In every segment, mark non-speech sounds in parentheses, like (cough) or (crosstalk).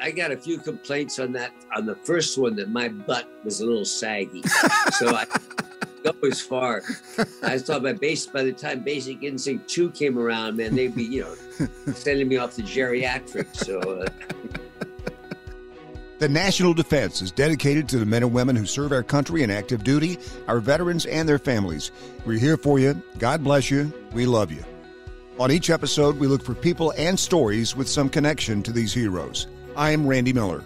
I got a few complaints on that on the first one that my butt was a little saggy, (laughs) so I go as far. I thought by base by the time Basic Instinct Two came around, man, they'd be you know (laughs) sending me off to geriatrics. So. Uh, the National Defense is dedicated to the men and women who serve our country in active duty, our veterans, and their families. We're here for you. God bless you. We love you. On each episode, we look for people and stories with some connection to these heroes. I am Randy Miller.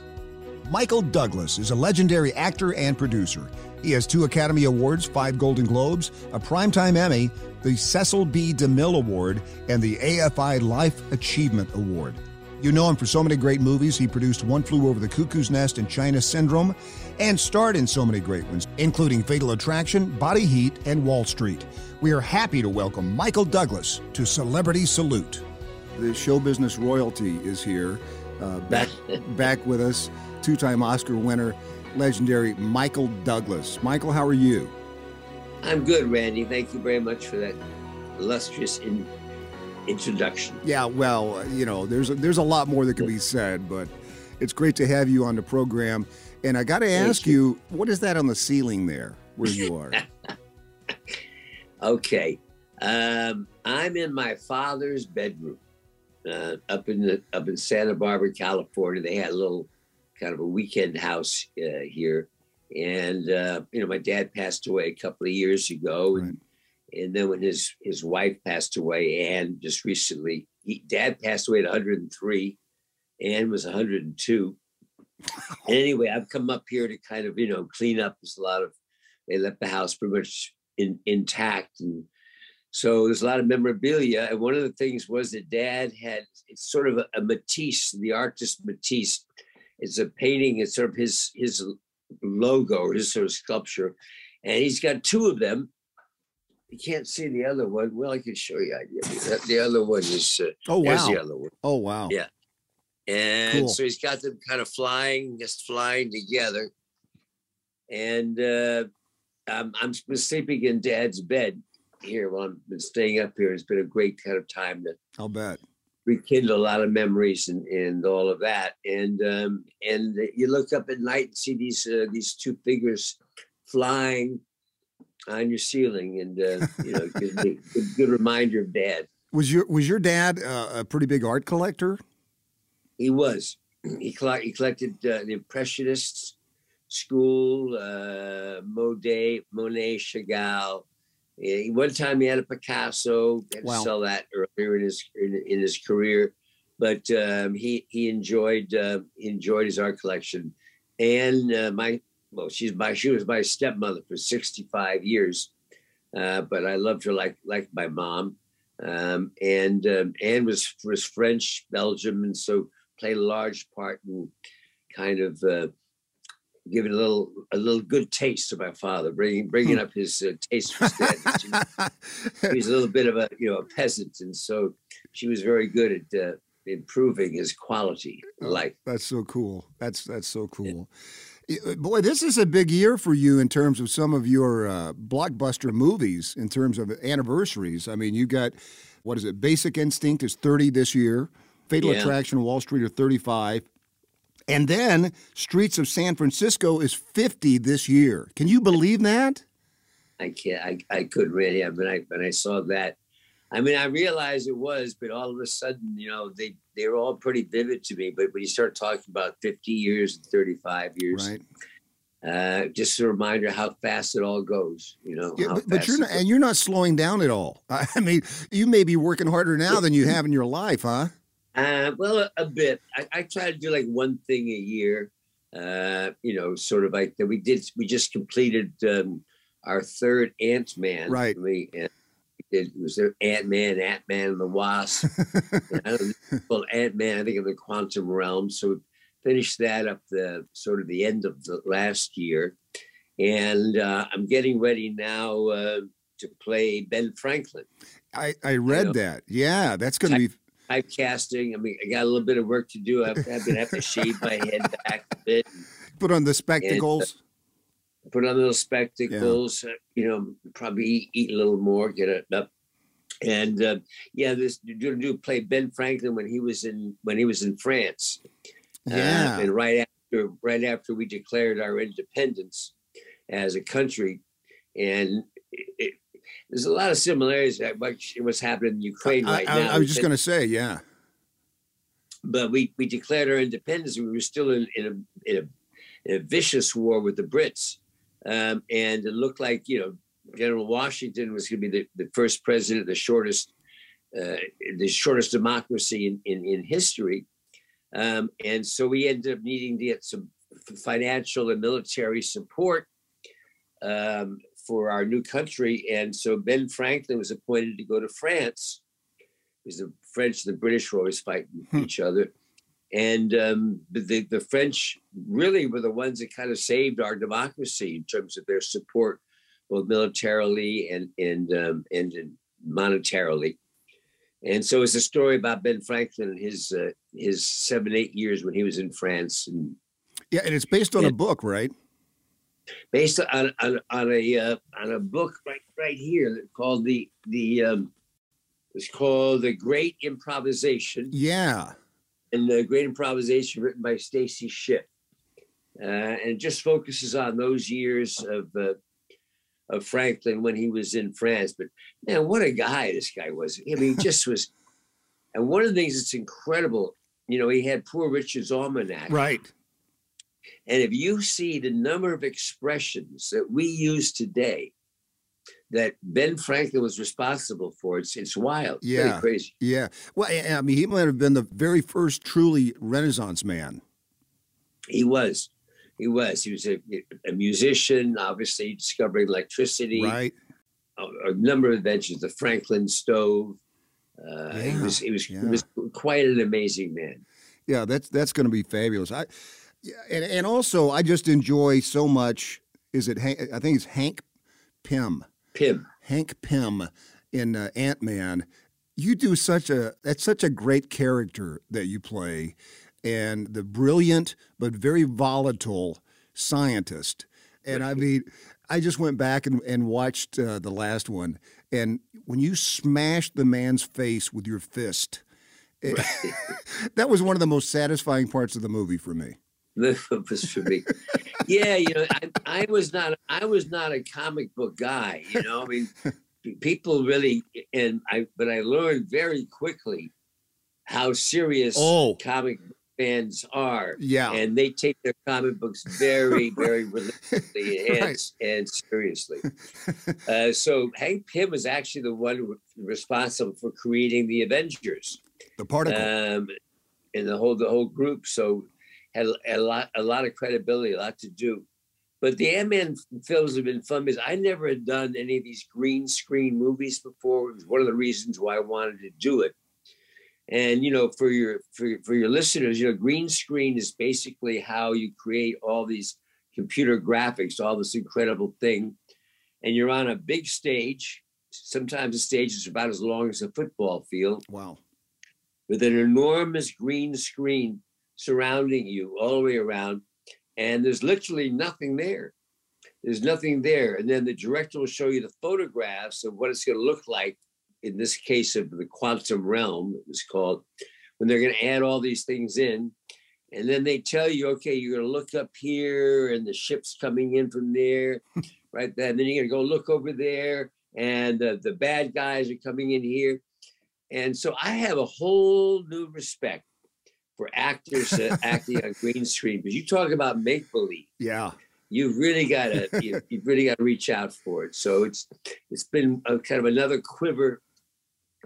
Michael Douglas is a legendary actor and producer. He has two Academy Awards, five Golden Globes, a Primetime Emmy, the Cecil B. DeMille Award, and the AFI Life Achievement Award. You know him for so many great movies. He produced One Flew Over the Cuckoo's Nest and China Syndrome, and starred in so many great ones, including Fatal Attraction, Body Heat, and Wall Street. We are happy to welcome Michael Douglas to Celebrity Salute. The show business royalty is here, uh, back, (laughs) back with us. Two time Oscar winner, legendary Michael Douglas. Michael, how are you? I'm good, Randy. Thank you very much for that illustrious in- introduction. Yeah, well, you know, there's a, there's a lot more that can be said, but it's great to have you on the program. And I got to ask you. you, what is that on the ceiling there where you are? (laughs) okay, um, I'm in my father's bedroom uh, up in the up in Santa Barbara, California. They had a little kind of a weekend house uh, here, and uh, you know, my dad passed away a couple of years ago, right. and and then when his his wife passed away, and just recently, he, dad passed away at 103, Ann was 102. anyway, I've come up here to kind of you know clean up. There's a lot of they left the house pretty much in, intact, and so there's a lot of memorabilia. And one of the things was that Dad had it's sort of a, a Matisse, the artist Matisse. It's a painting. It's sort of his his logo or his sort of sculpture, and he's got two of them you can't see the other one. Well, I can show you. The other one is. Uh, oh wow! The other one. Oh wow! Yeah, and cool. so he's got them kind of flying, just flying together. And uh, I'm I'm sleeping in Dad's bed here while I'm been staying up here. It's been a great kind of time to. I'll bet. Rekindle a lot of memories and, and all of that, and um, and you look up at night and see these uh, these two figures flying on your ceiling, and uh, you know, (laughs) good, good, good, reminder of dad. Was your was your dad uh, a pretty big art collector? He was. He, he collected uh, the Impressionists school, uh, Monet, Monet, Chagall. Yeah, one time he had a Picasso. Had wow. to sell that earlier in his in, in his career, but um, he he enjoyed uh, enjoyed his art collection. And uh, my well, she's my she was my stepmother for 65 years, uh, but I loved her like like my mom. Um, and um, Anne was was French, Belgium, and so played a large part in kind of uh, giving a little a little good taste to my father, bringing bringing up his uh, taste for standards. (laughs) he was a little bit of a you know a peasant, and so she was very good at uh, improving his quality of oh, life. That's so cool. That's that's so cool. Yeah. Uh, boy, this is a big year for you in terms of some of your uh, blockbuster movies, in terms of anniversaries. I mean, you got, what is it, Basic Instinct is 30 this year, Fatal yeah. Attraction, Wall Street are 35. And then Streets of San Francisco is 50 this year. Can you believe that? I can't. I, I could really. When I when I saw that, I mean, I realized it was, but all of a sudden, you know, they they're all pretty vivid to me. But when you start talking about 50 years and 35 years, right. Uh, just a reminder how fast it all goes. You know, yeah, but, but, you're not, and you're not slowing down at all. (laughs) I mean, you may be working harder now than you have in your life, huh? Uh, well, a, bit. I, I, try to do like one thing a year. Uh, you know, sort of like that. We did. We just completed um, our third Ant Man. Right. We, it was there Ant Man, Ant Man and the Wasp. well, Ant Man, I think in the quantum realm. So we finished that up the sort of the end of the last year, and uh, I'm getting ready now uh, to play Ben Franklin. I I read you know, that. Yeah, that's going to be typecasting. I mean, I got a little bit of work to do. Going to have to shave my head back a bit. Put on the spectacles. And, uh, put on little spectacles, yeah. uh, you know, probably eat, eat, a little more, get it up. And uh, yeah, this do do play Ben Franklin when he was in when he was in France, Yeah. Uh, and right after right after we declared our independence as a country, and it, there's a lot of similarities to what's happening in Ukraine right I, I, now. I was just going to say, yeah. But we, we declared our independence. We were still in, in, a, in, a, in a vicious war with the Brits. Um, and it looked like, you know, General Washington was going to be the, the first president, the shortest, uh, the shortest democracy in, in, in history. Um, and so we ended up needing to get some financial and military support um, for our new country. And so Ben Franklin was appointed to go to France because the French and the British were always fighting hmm. each other. And um, the, the French really were the ones that kind of saved our democracy in terms of their support, both militarily and and um, and monetarily. And so it's a story about Ben Franklin and his uh, his seven eight years when he was in France. And yeah, and it's based on and, a book, right? Based on on, on a uh, on a book right right here called the the um, it's called the Great Improvisation. Yeah, and the Great Improvisation written by Stacy Schiff, uh, and just focuses on those years of. Uh, of Franklin when he was in France, but man, what a guy this guy was! I mean, he (laughs) just was. And one of the things that's incredible, you know, he had Poor Richard's Almanac, right? And if you see the number of expressions that we use today that Ben Franklin was responsible for, it's it's wild. Yeah. crazy. Yeah. Well, I mean, he might have been the very first truly Renaissance man. He was. He was. He was a, a musician, obviously discovering electricity. Right. A, a, number of inventions, the Franklin stove. Uh, yeah. He was. He was. Yeah. He was quite an amazing man. Yeah, that's that's going to be fabulous. I yeah, and, and also I just enjoy so much. Is it? Hank, I think it's Hank Pym. Pym. Hank Pym in uh, Ant Man. You do such a that's such a great character that you play, and the brilliant but very volatile scientist. And I mean, I just went back and, and watched uh, the last one, and when you smashed the man's face with your fist, it, (laughs) that was one of the most satisfying parts of the movie for me. (laughs) was for me. yeah, you know, I, I, was not I was not a comic book guy. You know, I mean, people really and I, but I learned very quickly how serious oh. comic fans are. Yeah, and they take their comic books very, very religiously (laughs) and, right. and seriously. (laughs) Uh, so Hank Pym was actually the one responsible for creating the Avengers, the particle, um, and the whole the whole group. So had a lot a lot of credibility, a lot to do. But the Ant-Man films have been fun because I never had done any of these green screen movies before. It was one of the reasons why I wanted to do it. And you know, for your for, for your listeners, you know, green screen is basically how you create all these computer graphics, all this incredible thing. And you're on a big stage. Sometimes the stage is about as long as a football field. Wow. With an enormous green screen surrounding you all the way around, and there's literally nothing there. There's nothing there. And then the director will show you the photographs of what it's going to look like in this case of the quantum realm, it was called, when they're going to add all these things in. And then they tell you, okay, you're going to look up here and the ship's coming in from there, (laughs) right? Then, then you're going to go look over there and the, the bad guys are coming in here. And so I have a whole new respect for actors (laughs) acting on green screen But you talk about make believe. Yeah. you've really gotta (laughs) you, you really gotta reach out for it. So it's it's been a, kind of another quiver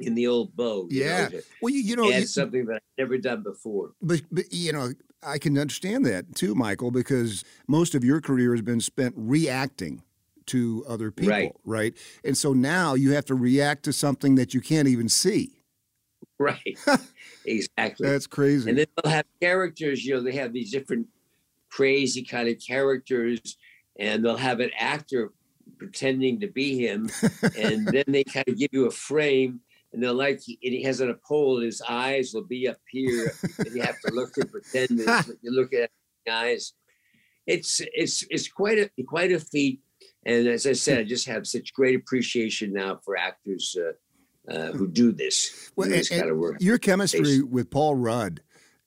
in the old bow. yeah. Know, well, you, you know, it's something that I've never done before. But, but you know, I can understand that too, Michael, because most of your career has been spent reacting to other people, right? right? And so now you have to react to something that you can't even see. (laughs) Right. exactly. That's crazy. And then they'll have characters, you know, they have these different crazy kind of characters, and they'll have an actor pretending to be him. (laughs) and then they kind of give you a frame, and they're like, and he has on a pole, and his eyes will be up here, and you have to look and pretend that you look at the eyes. It's it's it's quite a quite a feat. And as I said, I just have such great appreciation now for actors uh, uh, who do this. Well, this kind of work. Your chemistry with Paul Rudd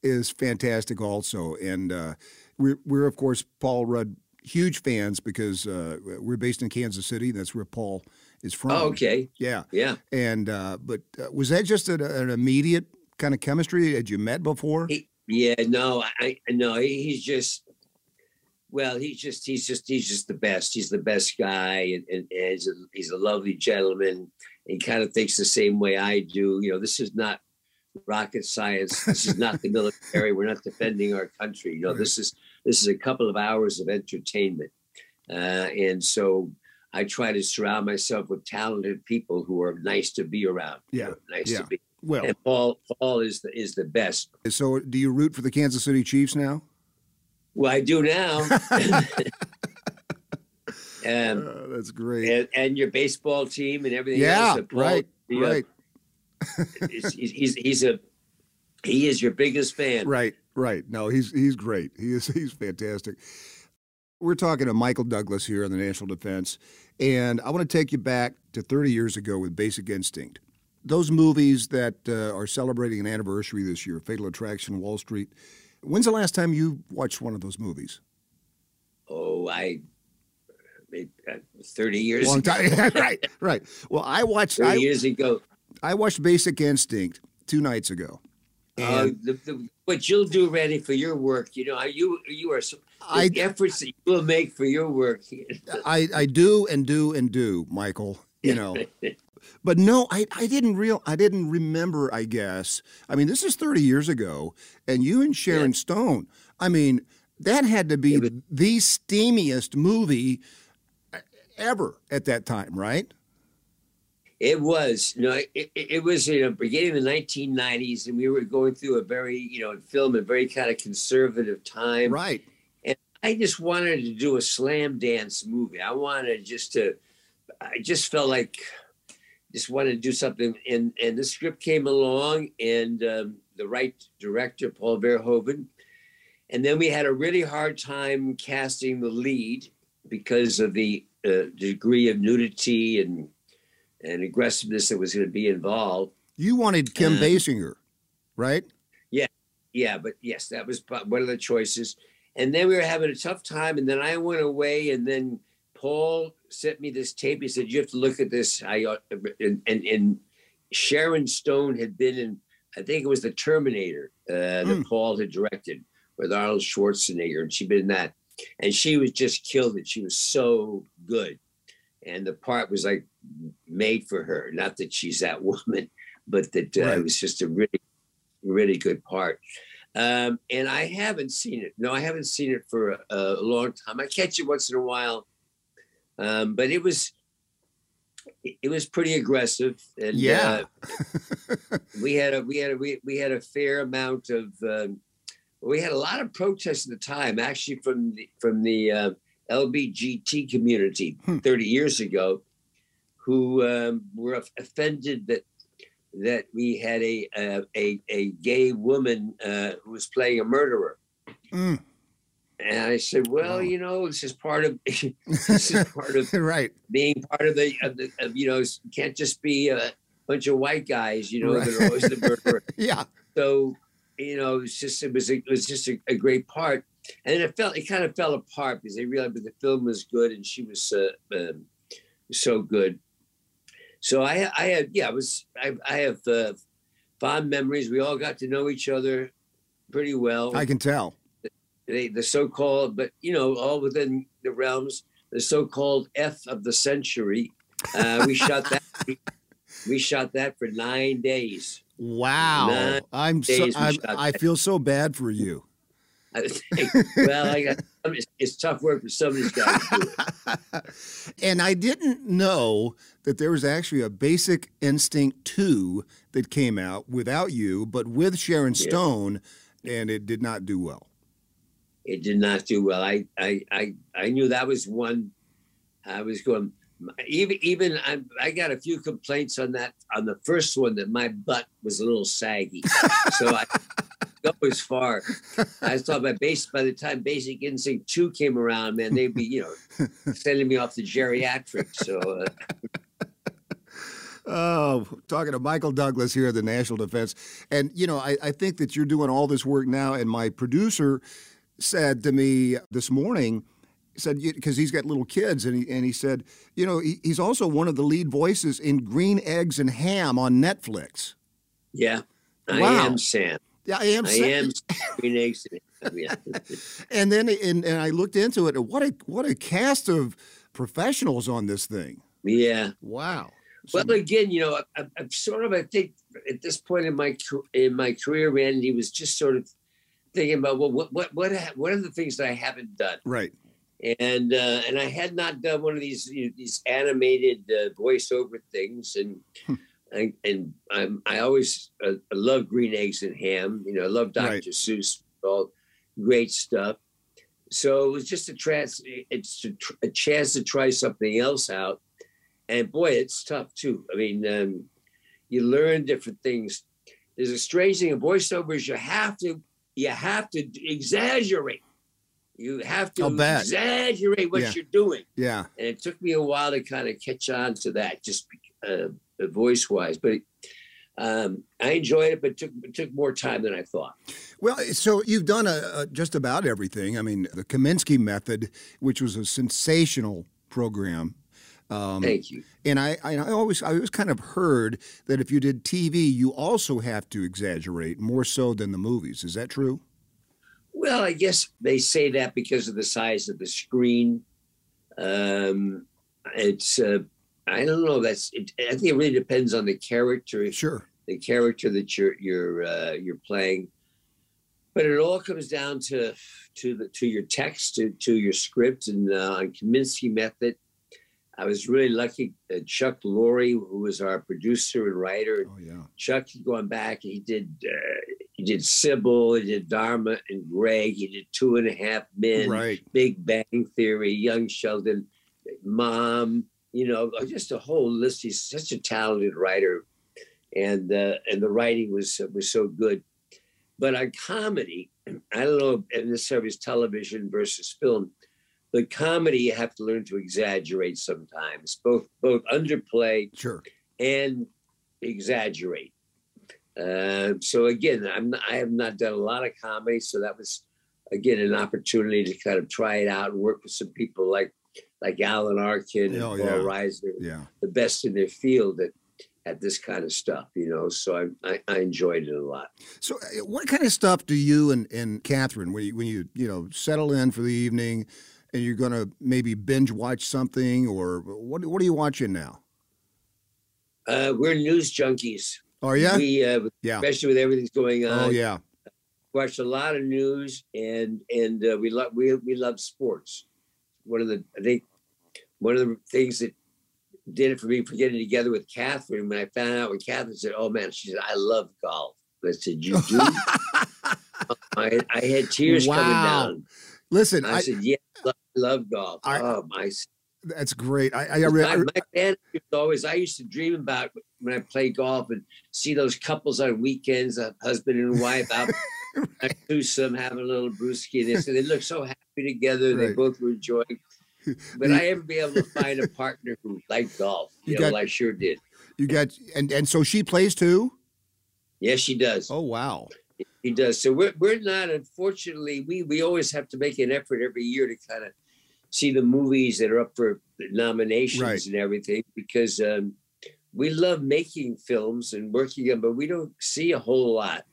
is fantastic also, and uh, we're we're of course Paul Rudd huge fans because uh, we're based in Kansas City. That's where Paul is from. Oh, okay. Yeah. Yeah. And uh, but uh, was that just an, an, immediate kind of chemistry? Had you met before? He, yeah. No. I no. He's just. Well, he's just he's just he's just the best. He's the best guy, and, and, and he's, a, he's a lovely gentleman. He kind of thinks the same way I do. You know, this is not rocket science. This is not the (laughs) military. We're not defending our country. You know, this is this is a couple of hours of entertainment, uh, and so I try to surround myself with talented people who are nice to be around. Yeah, nice yeah. to be. Well, and Paul Paul is the is the best. So, do you root for the Kansas City Chiefs now? Well, I do now. (laughs) (laughs) um, uh, that's great. And, and, your baseball team and everything yeah, else. Right, the, right. Uh, he's, he's, he's a he is your biggest fan. Right, right. No, he's he's great. He is (laughs) he's fantastic. We're talking to Michael Douglas here on the National Defense, and I want to take you back to 30 years ago with Basic Instinct. Those movies that uh, are celebrating an anniversary this year, Fatal Attraction, Wall Street. When's the last time you watched one of those movies? Oh, I uh, 30 years Long ago. time. (laughs) (laughs) right, right. Well, I watched 30 I, years ago. I watched Basic Instinct two nights ago. Uh, the, the, what you'll do, Randy, for your work, you know, you you are I, the efforts that you will make for your work. (laughs) I, I do and do and do, Michael. You know, but no, I, I didn't real I didn't remember. I guess I mean this is thirty years ago, and you and Sharon yeah. Stone. I mean that had to be was, the steamiest movie ever at that time, right? It was, you know, it, it, was, you know, beginning of the 1990s, and we were going through a very, you know, film a very kind of conservative time. Right. And I just wanted to do a slam dance movie. I wanted just to, I just felt like, just wanted to do something. And and the script came along, and um, the right director, Paul Verhoeven. And then we had a really hard time casting the lead because of the uh, degree of nudity and and aggressiveness that was going to be involved. You wanted Kim Basinger, right? Yeah, yeah, but yes, that was one of the choices. And then we were having a tough time, and then I went away, and then Paul sent me this tape. He said, "You have to look at this." I and and, and Sharon Stone had been in, I think it was the Terminator uh, mm. that hmm. Paul had directed with Arnold Schwarzenegger, and she'd been in that, and she was just killed it. She was so good and the part was like made for her. Not that she's that (laughs) woman, but that uh, right. it was just a really, really good part. Um, and I haven't seen it. No, I haven't seen it for a, a long time. I catch it once in a while, um, but it was it was pretty aggressive. And yeah, uh, we had a we had a we, we had a fair amount of. Um, we had a lot of protests at the time, actually from the from the uh, LBGT community hmm. 30 years ago who um, were offended that that we had a a, a gay woman uh, who was playing a murderer. Mm. And I said, well, you know, this is part of (laughs) this is (laughs) part of right being part of the, of the of, you know, can't just be a bunch of white guys, you know, right. that are always the (laughs) murderer. yeah. So, you know, it was just it was a, it was just a, a great part and then it felt it kind of fell apart because they realized that the film was good and she was uh, um, so good. So I I had yeah I was I I have uh, fond memories. We all got to know each other pretty well. I can tell. They, the so-called, but you know, all within the realms, the so-called F of the century. Uh, we shot that. We, we shot that for nine days. Wow! Nine I'm so I'm, I feel so bad for you. (laughs) well, I got, it's, it's, tough work for some of these guys. (laughs) and I didn't know that there was actually a Basic Instinct 2 that came out without you, but with Sharon Stone, yeah. and it did not do well. It did not do well. I, I, I, I knew that was one. I was going, even even I, I, got a few complaints on that on the first one that my butt was a little saggy, so I (laughs) go as far. I thought by base by the time Basic Instinct two came around, man, they'd be you know (laughs) sending me off to geriatrics. So. Uh, Oh, talking to Michael Douglas here at the National Defense. And, you know, I, I think that you're doing all this work now. And my producer said to me this morning, said because he's got little kids, and he and he said, you know, he, he's also one of the lead voices in Green Eggs and Ham on Netflix. Yeah, I Wow. am Sam. Yeah, I am. I Sam. am (laughs) Green Eggs. and Ham, Yeah. And then and, and I looked into it. and What a what a cast of professionals on this thing. yeah. Wow. Well, again, you know, I, I'm- I'm sort of. I think at this point in my in my career, Randy was just sort of thinking about well, what what what what are the things that I haven't done, right. And uh, and I had not done one of these you know, these animated uh, voiceover things, and and, and I'm, I always uh, I love Green Eggs and Ham. You know, I love Dr. Right. Seuss, all great stuff. So it was just a trans, it's a, tr- a chance to try something else out, and boy, it's tough too. I mean, um, you learn different things. There's a strange thing in voiceovers. You have to you have to exaggerate. You have to exaggerate what Yeah. you're doing Yeah. and it took me a while to kind of catch on to that, just uh, voice wise. But um, I enjoyed it, but it took it took more time than I thought. Well, so you've done a, a, just about everything. I mean, the Kominsky Method, which was a sensational program. Um, Thank you. And I, I, I always, I always kind of heard that if you did TV, you also have to exaggerate more so than the movies. Is that true? Well, I guess they say that because of the size of the screen. Um, it's uh, I don't know. That's it, I think it really depends on the character. Sure. the character that you're you're uh, you're playing. But it all comes down to to the to your text, to to your script, and uh, on Kominsky Method. I was really lucky. Uh, Chuck Lorre, who was our producer and writer, Oh yeah. Chuck going back. He did uh, he did Cybill, he did Dharma and Greg, he did Two and a Half Men, Right. Big Bang Theory, Young Sheldon, Mom, you know, just a whole list. He's such a talented writer, and uh, and the writing was was so good. But on comedy, (clears throat) I don't know necessarily it's television versus film, but comedy you have to learn to exaggerate sometimes, both both underplay Sure. and exaggerate. Uh, so again, I'm I have not done a lot of comedy, so that was again an opportunity to kind of try it out and work with some people like like Alan Arkin and Oh, Paul yeah. Reiser, Yeah. the best in their field at, at this kind of stuff, you know. So I, I, I enjoyed it a lot. So, uh, what kind of stuff do you and, and Catherine, when you, when you you know settle in for the evening, and you're going to maybe binge watch something, or what what are you watching now? Uh, we're news junkies. Oh yeah. We, uh, yeah. especially with everything's going on. Oh yeah. watch a lot of news and and uh, we love we we love sports. One of the I think one of the things that did it for me for getting together with Catherine when I found out when Catherine said, "Oh man," she said, "I love golf." I said, "You do?" (laughs) I, I had tears coming Wow. down. Listen, I, I, said, "Yeah, love, love golf." I- oh my! that's great. I, I, I, My, my always I used to dream about when I play golf and see those couples on weekends, a husband and wife out (laughs) at (laughs) twosome having a little brewski. And they look so happy together. They both were enjoying. (laughs) But I ever be able to find a partner who liked golf. You You know, got- I sure did. you got and and so she plays too. Yes, she does. Oh wow. He does. So we're we're not. Unfortunately, we we always have to make an effort every year to kind of see the movies that are up for nominations Right. and everything because um, we love making films and working them, but we don't see a whole lot.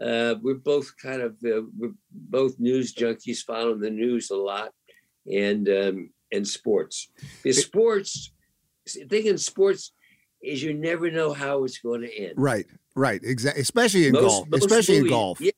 Uh, we're both kind of uh, we're both news junkies, following the news a lot, and um, and sports. Because sports, the thing in sports is you never know how it's going to end. Right. Right. Exactly. Especially in Most- golf. most Especially in golf. Yeah,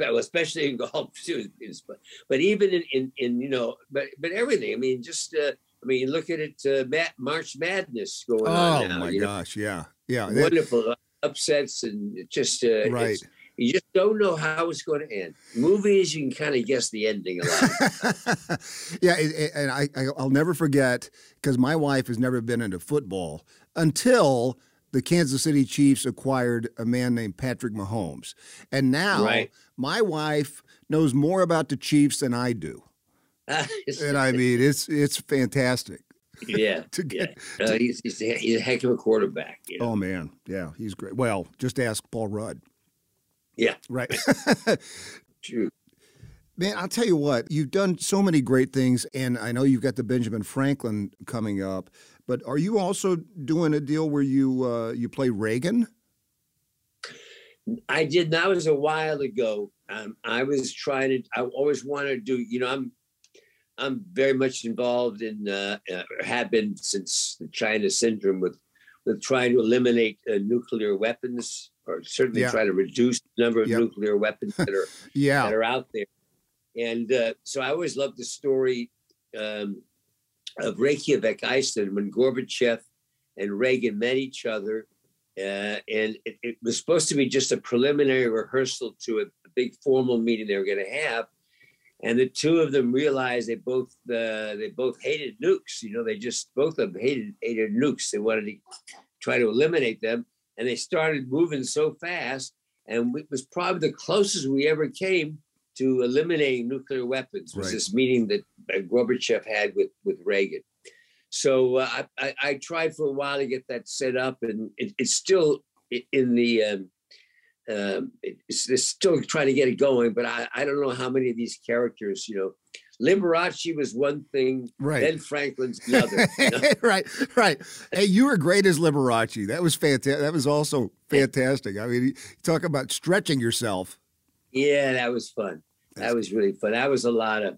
especially in golf (laughs) too. But, but even in, in, in you know, but but everything. I mean, just uh, I mean, look at it. Uh, March Madness going Oh on now. my you know, gosh. Yeah. Yeah. wonderful upsets and just uh, right. you just don't know how it's going to end. Movies, you can kind of guess the ending a lot. (laughs) yeah, and I, I I'll never forget because my wife has never been into football until the Kansas City Chiefs acquired a man named Patrick Mahomes, and now Right. my wife knows more about the Chiefs than I do, (laughs) and I mean it's it's fantastic. Yeah, (laughs) to get. Yeah. Uh, he's, he's, a, he's, a, heck of a quarterback. You know? Oh man, yeah, he's great. Well, just ask Paul Rudd. Yeah, right. (laughs) True. Man, I'll tell you what, you've done so many great things, and I know you've got the Benjamin Franklin coming up, but are you also doing a deal where you uh, you play Reagan? I did. That was a while ago. Um, I was trying to. I always wanted to do. You know, I'm I'm very much involved in, uh, uh, have been since the China syndrome with with trying to eliminate uh, nuclear weapons, or certainly yeah. try to reduce the number of yep. nuclear weapons that are (laughs) yeah. that are out there. And uh, so I always loved the story um, of Reykjavik, Iceland, when Gorbachev and Reagan met each other. Uh, and it, it, was supposed to be just a preliminary rehearsal to a, a big formal meeting they were going to have. And the two of them realized they both uh, they both hated nukes. You know, they just both of them hated hated nukes. They wanted to try to eliminate them, and they started moving so fast. And it was probably the closest we ever came to eliminating nuclear weapons was right. this meeting that Gorbachev had with with Reagan. So uh, I, I, I, tried for a while to get that set up, and it, it's still in the. Um, um, it's, it's, still trying to get it going, but I, I don't know how many of these characters, you know, Liberace was one thing, right. Ben Franklin's the other. You know? (laughs) right, right. Hey, you were great as Liberace. That was fantastic. That was also fantastic. I mean, talk about stretching yourself. Yeah, that was fun. That was really fun. That was a lot of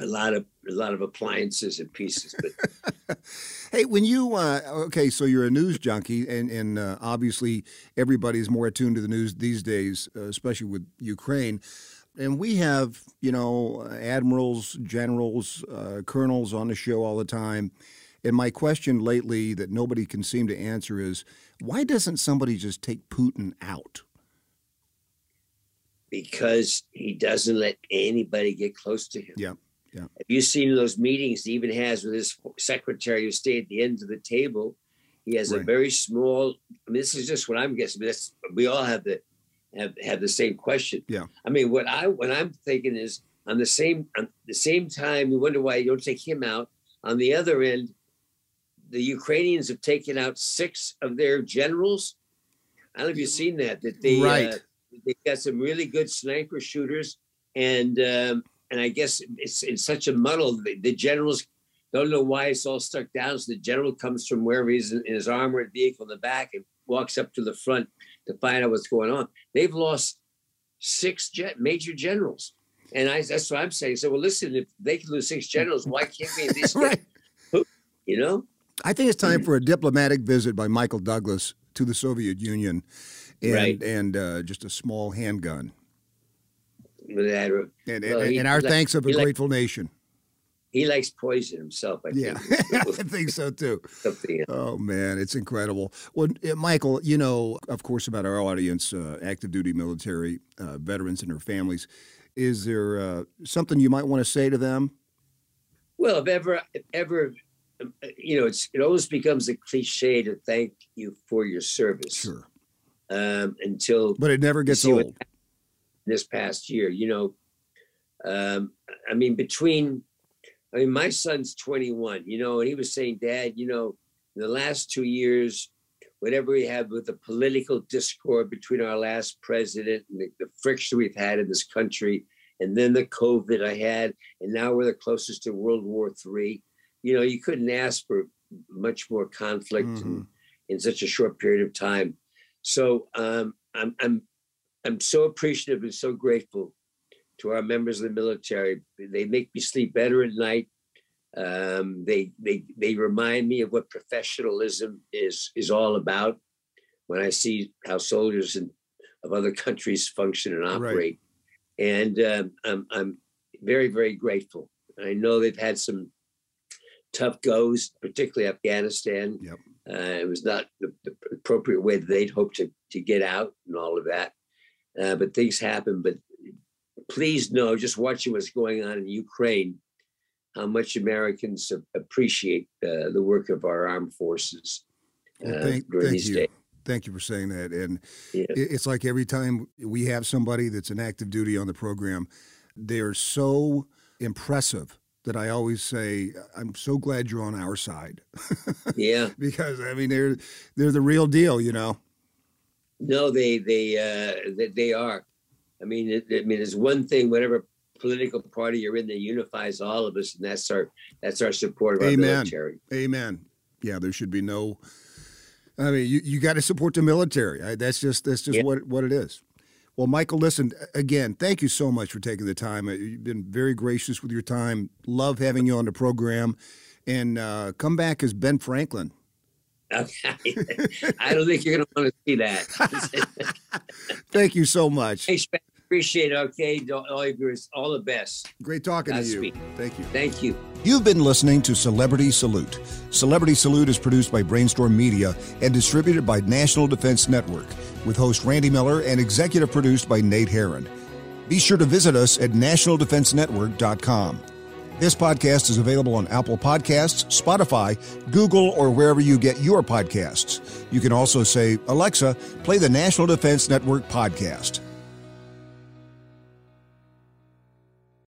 a lot of a lot of appliances and pieces. But (laughs) hey, when you uh, okay, so you're a news junkie, and and uh, obviously everybody's more attuned to the news these days, uh, especially with Ukraine. And we have, you know, admirals, generals, uh, colonels on the show all the time. And my question lately that nobody can seem to answer is why doesn't somebody just take Putin out? because he doesn't let anybody get close to him. Yeah. Yeah. Have you seen those meetings he even has with his secretary who stay at the end of the table? He has right. a very small. I mean, this is just what I'm guessing. But we all have the have have the same question. Yeah. I mean, what I what I'm thinking is on the same on the same time, we wonder why you don't take him out. On the other end, the Ukrainians have taken out six of their generals. I don't know if you've seen that. That they right. Uh, they got some really good sniper shooters, and um, and I guess it's in such a muddle. The, the, generals don't know why it's all stuck down. So the general comes from wherever he's in, in his armored vehicle in the back and walks up to the front to find out what's going on. They've lost six jet major generals. And I, that's what I'm saying. So, well, listen, if they can lose six generals, why can't we at least (laughs) right. you know? I think it's time for a diplomatic visit by Michael Douglas to the Soviet Union and right. and uh, just a small handgun. That, and, and, well, he, and our thanks of a grateful like, nation. He likes poison himself. I yeah, (laughs) I think so too. (laughs) Oh man, it's incredible. Well, Michael, you know, of course, about our audience, uh, active duty military uh, veterans and their families. Is there uh, something you might want to say to them? Well, if ever, if ever, you know, it's it always becomes a cliche to thank you for your service. Sure um, until. But it never gets old. This past year, you know, um, I mean, between, I mean, my son's 21, you know, and he was saying, Dad, you know, in the last two years, whatever we had with the political discord between our last president and the, the friction we've had in this country, and then the COVID I had, and now we're the closest to World War III. You know, you couldn't ask for much more conflict mm-hmm. in, in such a short period of time. So um, I'm I'm I'm so appreciative and so grateful to our members of the military. They make me sleep better at night. Um, they they they remind me of what professionalism is is all about. When I see how soldiers in, of other countries function and operate, right. and um, I'm I'm very very grateful. I know they've had some tough goes, particularly Afghanistan. Yep. Uh, it was not the, the, appropriate way that they'd hoped to, to get out and all of that. Uh, but things happen. But please know, just watching what's going on in Ukraine, how much Americans appreciate uh, the work of our armed forces well, uh, thank, during thank these you. days. Thank you for saying that. And yeah. it's like every time we have somebody that's an active duty on the program, they're so impressive that I always say, I'm so glad you're on our side. (laughs) yeah. because I mean they're they're the real deal, you know. No, they they uh they, they are. I mean, it, I mean, there's one thing. Whatever political party you're in, that unifies all of us, and that's our that's our support of our Amen. military. Amen. Yeah, there should be no. I mean, you, you got to support the military. I, that's just that's just Yeah. what what it is. Well, Michael, listen again. Thank you so much for taking the time. Uh, You've been very gracious with your time. Love having you on the program, and uh, come back as Ben Franklin. Okay. (laughs) I don't think you're going to want to see that. (laughs) Thank you so much. hey, Spen, appreciate it. Okay, all of yours, all the best. Great talking to you. Godspeed. Thank you. Thank you. You've been listening to Celebrity Salute. Celebrity Salute is produced by Brainstorm Media and distributed by National Defense Network, with host Randy Miller and executive produced by Nate Herron. Be sure to visit us at nationaldefensenetwork.com. This podcast is available on Apple Podcasts, Spotify, Google, or wherever you get your podcasts. You can also say, Alexa, play the National Defense Network podcast.